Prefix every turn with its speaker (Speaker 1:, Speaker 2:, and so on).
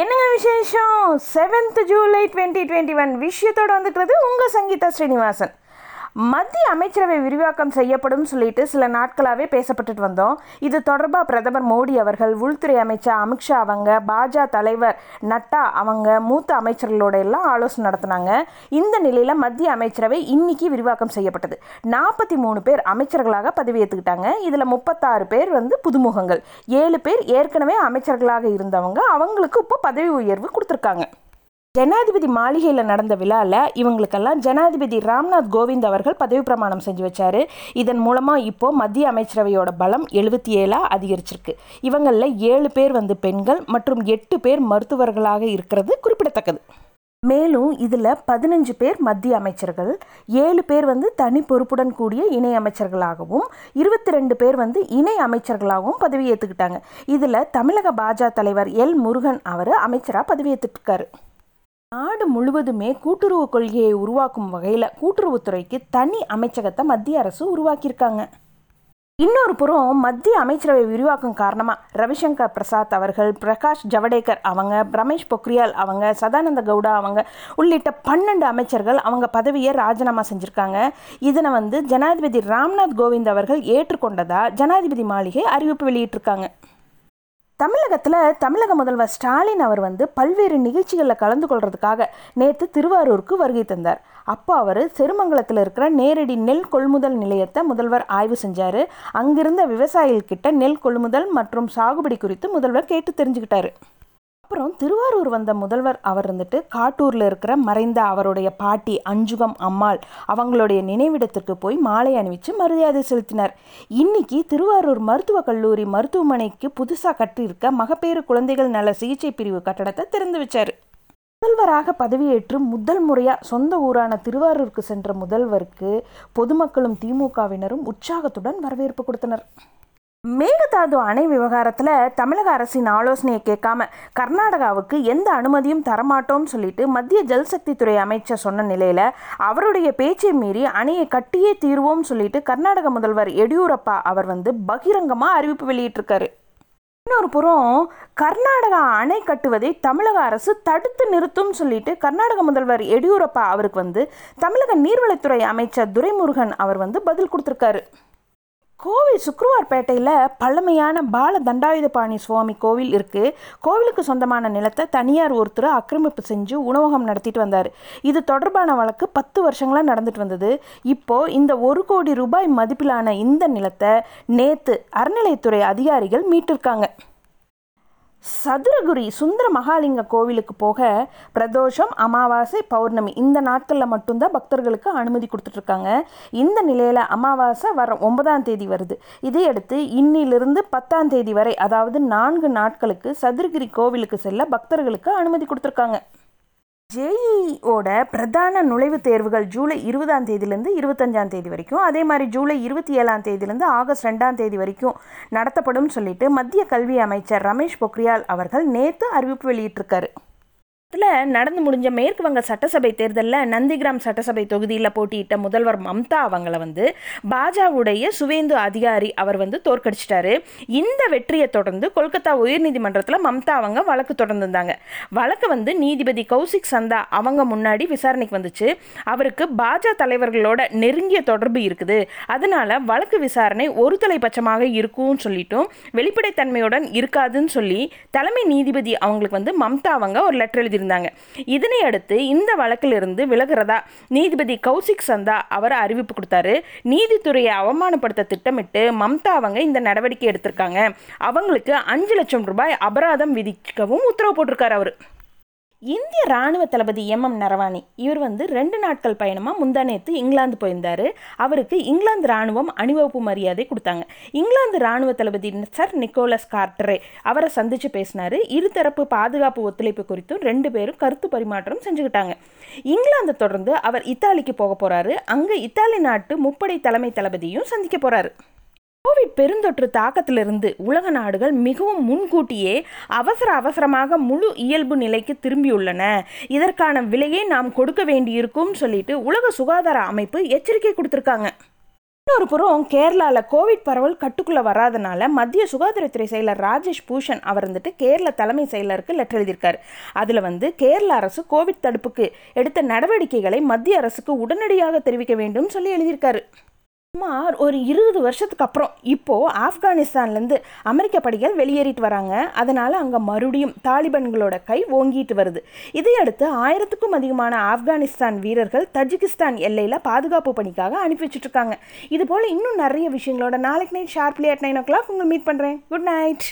Speaker 1: என்னங்க விசேஷம்? Seventh July twenty twenty one விஷயத்தோடு வந்துக்கிறது உங்கள் சங்கீதா ஸ்ரீனிவாசன். மத்திய அமைச்சரவை விரிவாக்கம் செய்யப்படும் சொல்லிட்டு சில நாட்களாகவே பேசப்பட்டுட்டு வந்தோம். இது தொடர்பாக பிரதமர் மோடி அவர்கள் உள்துறை அமைச்சர் அமித்ஷா அவங்க பாஜக தலைவர் நட்டா அவங்க மூத்த அமைச்சர்களோட எல்லாம் ஆலோசனை நடத்தினாங்க. இந்த நிலையில் மத்திய அமைச்சரவை இன்னைக்கு விரிவாக்கம் செய்யப்பட்டது. நாற்பத்தி மூணு பேர் அமைச்சர்களாக பதவியேற்றுக்கிட்டாங்க இதில் முப்பத்தாறு பேர் வந்து புதுமுகங்கள். ஏழு பேர் ஏற்கனவே அமைச்சர்களாக இருந்தவங்க. அவங்களுக்கு இப்போ பதவி உயர்வு கொடுத்துருக்காங்க. ஜனாதிபதி மாளிகையில் நடந்த விழாவில் இவங்களுக்கெல்லாம் ஜனாதிபதி ராம்நாத் கோவிந்த் அவர்கள் பதவி பிரமாணம் செஞ்சு வச்சாரு. இதன் மூலமாக இப்போ மத்திய அமைச்சரவையோட பலம் எழுபத்தி ஏழாக அதிகரிச்சிருக்கு. இவங்களில் ஏழு பேர் வந்து பெண்கள் மற்றும் எட்டு பேர் மருத்துவர்களாக இருக்கிறது குறிப்பிடத்தக்கது. மேலும் இதில் பதினஞ்சு பேர் மத்திய அமைச்சர்கள் ஏழு பேர் வந்து தனி பொறுப்புடன் கூடிய இணை அமைச்சர்களாகவும் இருபத்தி ரெண்டு பேர் வந்து இணை அமைச்சர்களாகவும் பதவி ஏற்றுக்கிட்டாங்க இதில் தமிழக பாஜக தலைவர் எல் முருகன் அவர் அமைச்சராக பதவியேற்றுருக்காரு நாடு முழுவதுமே கூட்டுறவு கொள்கையை உருவாக்கும் வகையில் கூட்டுறவுத்துறைக்கு தனி அமைச்சகத்தை மத்திய அரசு உருவாக்கியிருக்காங்க. இன்னொரு புறம் மத்திய அமைச்சரவை விரிவாக்கம் காரணமாக ரவிசங்கர் பிரசாத் அவர்கள் பிரகாஷ் ஜவடேகர் அவங்க ரமேஷ் பொக்ரியால் அவங்க சதானந்த கவுடா அவங்க உள்ளிட்ட பன்னெண்டு அமைச்சர்கள் அவங்க பதவியை ராஜினாமா செஞ்சுருக்காங்க. இதனை வந்து ஜனாதிபதி ராம்நாத் கோவிந்த் அவர்கள் ஏற்றுக்கொண்டதா ஜனாதிபதி மாளிகை அறிவிப்பு வெளியிட்டிருக்காங்க. தமிழகத்தில் தமிழக முதல்வர் ஸ்டாலின் அவர் வந்து பல்வேறு நிகழ்ச்சிகளில் கலந்து கொள்றதுக்காக நேற்று திருவாரூருக்கு வருகை தந்தார். அப்போ அவர் செருமங்கலத்தில் இருக்கிற நேரடி நெல் கொள்முதல் நிலையத்தை முதல்வர் ஆய்வு செஞ்சார். அங்கிருந்த விவசாயிகள்கிட்ட நெல் கொள்முதல் மற்றும் சாகுபடி குறித்து முதல்வர் கேட்டு தெரிஞ்சுக்கிட்டாரு. அப்புறம் திருவாரூர் வந்த முதல்வர் அவர் இருந்துட்டு காட்டூரில் இருக்கிற மறைந்த அவருடைய பாட்டி அஞ்சுகம் அம்மாள் அவங்களுடைய நினைவிடத்திற்கு போய் மாலை அணிவித்து மரியாதை செலுத்தினார். இன்னைக்கு திருவாரூர் மருத்துவக் கல்லூரி மருத்துவமனைக்கு புதுசாக கட்டியிருக்க மகப்பேறு குழந்தைகள் நல சிகிச்சை பிரிவு கட்டடத்தை திறந்து வச்சார். முதல்வராக பதவியேற்று முதல் முறையாக சொந்த ஊரான திருவாரூருக்கு சென்ற முதல்வருக்கு பொதுமக்களும் திமுகவினரும் உற்சாகத்துடன் வரவேற்பு கொடுத்தனர். மேகதாது அணை விவகாரத்தில் தமிழக அரசின் ஆலோசனையை கேட்காம கர்நாடகாவுக்கு எந்த அனுமதியும் தரமாட்டோம்னு சொல்லிட்டு மத்திய ஜல்சக்தித்துறை அமைச்சர் சொன்ன நிலையில் அவருடைய பேச்சை மீறி அணையை கட்டியே தீர்வோம்னு சொல்லிட்டு கர்நாடக முதல்வர் எடியூரப்பா அவர் வந்து பகிரங்கமாக அறிவிப்பு வெளியிட்டிருக்காரு. இன்னொரு புறம் கர்நாடகா அணை கட்டுவதை தமிழக அரசு தடுத்து நிறுத்தும் சொல்லிட்டு கர்நாடக முதல்வர் எடியூரப்பா அவருக்கு வந்து தமிழக நீர்வளத்துறை அமைச்சர் துரைமுருகன் அவர் வந்து பதில் கொடுத்துருக்காரு. கோவில் சுக்ருவார்பேட்டையில் பழமையான பால தண்டாயுதபாணி சுவாமி கோவில் இருக்குது கோவிலுக்கு சொந்தமான நிலத்தை தனியார் ஒருத்தர் ஆக்கிரமிப்பு செஞ்சு உணவகம் நடத்திட்டு வந்தார். இது தொடர்பான வழக்கு பத்து வருஷங்களாக நடந்துட்டு வந்தது. இப்போது இந்த ஒரு கோடி ரூபாய் மதிப்பிலான இந்த நிலத்தை நேற்று அறநிலையத்துறை அதிகாரிகள் மீட்டிருக்காங்க. சதுரகுரி சுந்தர மகாலிங்க கோவிலுக்கு போக பிரதோஷம் அமாவாசை பௌர்ணமி இந்த நாட்களில் மட்டும்தான் பக்தர்களுக்கு அனுமதி கொடுத்துட்ருக்காங்க. இந்த நிலையில் அமாவாசை வர ஒன்பதாம் தேதி வருது. இதையடுத்து இன்னிலிருந்து பத்தாம் தேதி வரை அதாவது நான்கு நாட்களுக்கு சதுரகிரி கோவிலுக்கு செல்ல பக்தர்களுக்கு அனுமதி கொடுத்துருக்காங்க. ஜேஇஓட பிரதான நுழைவுத் தேர்வுகள் ஜூலை இருபதாம் தேதியிலேருந்து இருபத்தஞ்சாம் தேதி வரைக்கும். அதே மாதிரி ஜூலை இருபத்தி ஏழாம் தேதியிலேருந்து ஆகஸ்ட் ரெண்டாம் தேதி வரைக்கும் நடத்தப்படும் சொல்லிட்டு மத்திய கல்வி அமைச்சர் ரமேஷ் பொக்ரியால் அவர்கள் நேற்று அறிவிப்பு வெளியிட்டிருக்காரு. இதில் நடந்து முடிஞ்ச மேற்கு வங்க சட்டசபை தேர்தலில் நந்திகிராம் சட்டசபை தொகுதியில் போட்டியிட்ட முதல்வர் மம்தா அவங்கள வந்து பாஜாவுடைய சுவேந்து அதிகாரி அவர் வந்து தோற்கடிச்சிட்டாரு. இந்த வெற்றியை தொடர்ந்து கொல்கத்தா உயர்நீதிமன்றத்தில் மம்தா அவங்க வழக்கு தொடர்ந்துருந்தாங்க. வழக்கு வந்து நீதிபதி கௌசிக் சந்தா அவங்க முன்னாடி விசாரணைக்கு வந்துச்சு. அவருக்கு பாஜா தலைவர்களோட நெருங்கிய தொடர்பு இருக்குது. அதனால வழக்கு விசாரணை ஒரு தலைபட்சமாக இருக்கும்னு சொல்லிட்டும் வெளிப்படைத்தன்மையுடன் இருக்காதுன்னு சொல்லி தலைமை நீதிபதி அவங்களுக்கு வந்து மம்தா அவங்க ஒரு லெட்டர் எழுதி இருந்தாங்க. இதனை அடுத்து இந்த வழக்கிலிருந்து விலகிறதா? நீதிபதி கௌசிக் சந்தா அவர் அறிவிப்பு கொடுத்தாரு. நீதித்துறையை அவமானப்படுத்த திட்டமிட்டு மம்தா அவங்க இந்த நடவடிக்கை எடுத்திருக்காங்க. அவங்களுக்கு அஞ்சு லட்சம் ரூபாய் அபராதம் விதிக்கவும் உத்தரவு போட்டிருக்காரு அவர். இந்திய ராணுவ தளபதி எம் எம் நரவானி இவர் வந்து ரெண்டு நாட்கள் பயணமாக முந்தானேத்து இங்கிலாந்து போயிருந்தார். அவருக்கு இங்கிலாந்து ராணுவம் அணிவகுப்பு மரியாதை கொடுத்தாங்க. இங்கிலாந்து ராணுவ தளபதி சர் நிக்கோலஸ் கார்டரே அவரை சந்தித்து பேசினார். இருதரப்பு பாதுகாப்பு ஒத்துழைப்பு குறித்தும் ரெண்டு பேரும் கருத்து பரிமாற்றம் செஞ்சுக்கிட்டாங்க. இங்கிலாந்தை தொடர்ந்து அவர் இத்தாலிக்கு போக போகிறாரு அங்கே இத்தாலி நாட்டு முப்படை தலைமை தளபதியும் சந்திக்க போகிறாரு கோவிட் பெருந்தொற்று தாக்கத்திலிருந்து உலக நாடுகள் மிகவும் முன்கூட்டியே அவசர அவசரமாக முழு இயல்பு நிலைக்கு திரும்பியுள்ளன. இதற்கான விலையை நாம் கொடுக்க வேண்டியிருக்கும் சொல்லிட்டு உலக சுகாதார அமைப்பு எச்சரிக்கை கொடுத்துருக்காங்க. இன்னொரு புறம் கேரளாவில் கோவிட் பரவல் கட்டுக்குள்ளே வராதனால மத்திய சுகாதாரத்துறை செயலர் ராஜேஷ் பூஷன் அவர் வந்துட்டு கேரள தலைமை செயலருக்கு லெட்டர் எழுதியிருக்காரு. அதில் வந்து கேரள அரசு கோவிட் தடுப்புக்கு எடுத்த நடவடிக்கைகளை மத்திய அரசுக்கு உடனடியாக தெரிவிக்க வேண்டும் சொல்லி எழுதியிருக்காரு. சுமார் ஒரு இருபது வருஷத்துக்கு அப்புறம் இப்போது ஆப்கானிஸ்தான்லேருந்து அமெரிக்க படைகள் வெளியேறிட்டு வராங்க. அதனால் அங்கே மறுபடியும் தாலிபன்களோட கை ஓங்கிட்டு வருது. இதையடுத்து ஆயிரத்துக்கும் அதிகமான ஆப்கானிஸ்தான் வீரர்கள் தஜிகிஸ்தான் எல்லையில் பாதுகாப்பு பணிக்காக அனுப்பி வச்சுட்ருக்காங்க. இது போல் இன்னும் நிறைய விஷயங்களோட நாளைக்கு night sharply at nine o'clock உங்களை மீட் பண்ணுறேன் குட் நைட்.